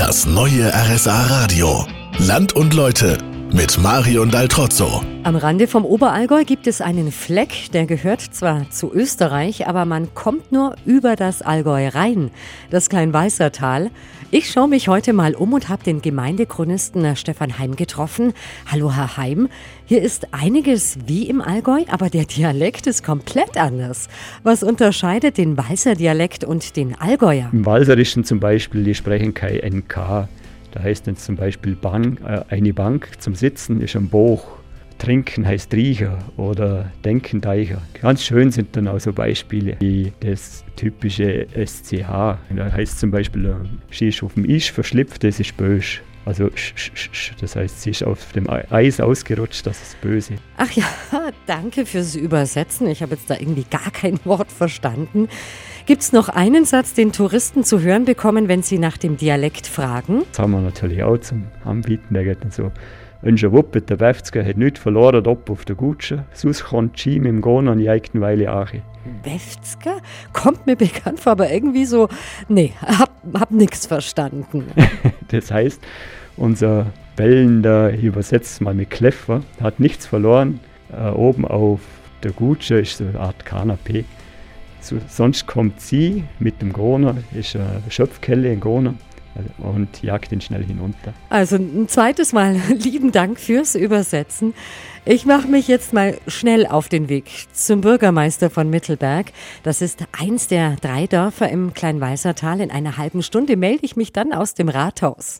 Das neue RSA Radio. Land und Leute mit Marion Daltrozzo. Am Rande vom Oberallgäu gibt es einen Fleck, der gehört zwar zu Österreich, aber man kommt nur über das Allgäu rein, das Kleinweißertal. Ich schaue mich heute mal um und habe den Gemeindechronisten Stefan Heim getroffen. Hallo, Herr Heim. Hier ist einiges wie im Allgäu, aber der Dialekt ist komplett anders. Was unterscheidet den Walser Dialekt und den Allgäuer? Im Walserischen zum Beispiel, die sprechen kein NK. Da heißt dann zum Beispiel Bank, äh, eine Bank zum Sitzen ist ein Buch. Trinken heißt Riecher oder Denken Deicher. Ganz schön sind dann auch so Beispiele wie das typische SCH. Da heißt zum Beispiel, äh, sie ist auf dem Isch verschlüpft, das ist böse. Also, sch, sch, sch, das heißt, sie ist auf dem Eis ausgerutscht, das ist böse. Ach ja, danke fürs Übersetzen. Ich habe jetzt da irgendwie gar kein Wort verstanden. Gibt es noch einen Satz, den Touristen zu hören bekommen, wenn sie nach dem Dialekt fragen? Das haben wir natürlich auch zum Anbieten. Der geht dann so, Unser Wuppe, der Wefzger, hat nicht verloren ob auf der Gutsche, sonst kommt Ski mit dem Gon an die eigene Weile auch. Wefzger? Kommt mir bekannt vor, aber irgendwie so, nee, hab, hab nichts verstanden. das heißt, unser bellender, ich übersetze mal mit Kleffer, hat nichts verloren. Äh, oben auf der Gutsche ist so eine Art Kanapee. So, sonst kommt sie mit dem Goner, ist eine Schöpfkelle, ein Goner, und jagt ihn schnell hinunter. Also ein zweites Mal lieben Dank fürs Übersetzen. Ich mache mich jetzt mal schnell auf den Weg zum Bürgermeister von Mittelberg. Das ist eins der drei Dörfer im Kleinweißertal. In einer halben Stunde melde ich mich dann aus dem Rathaus.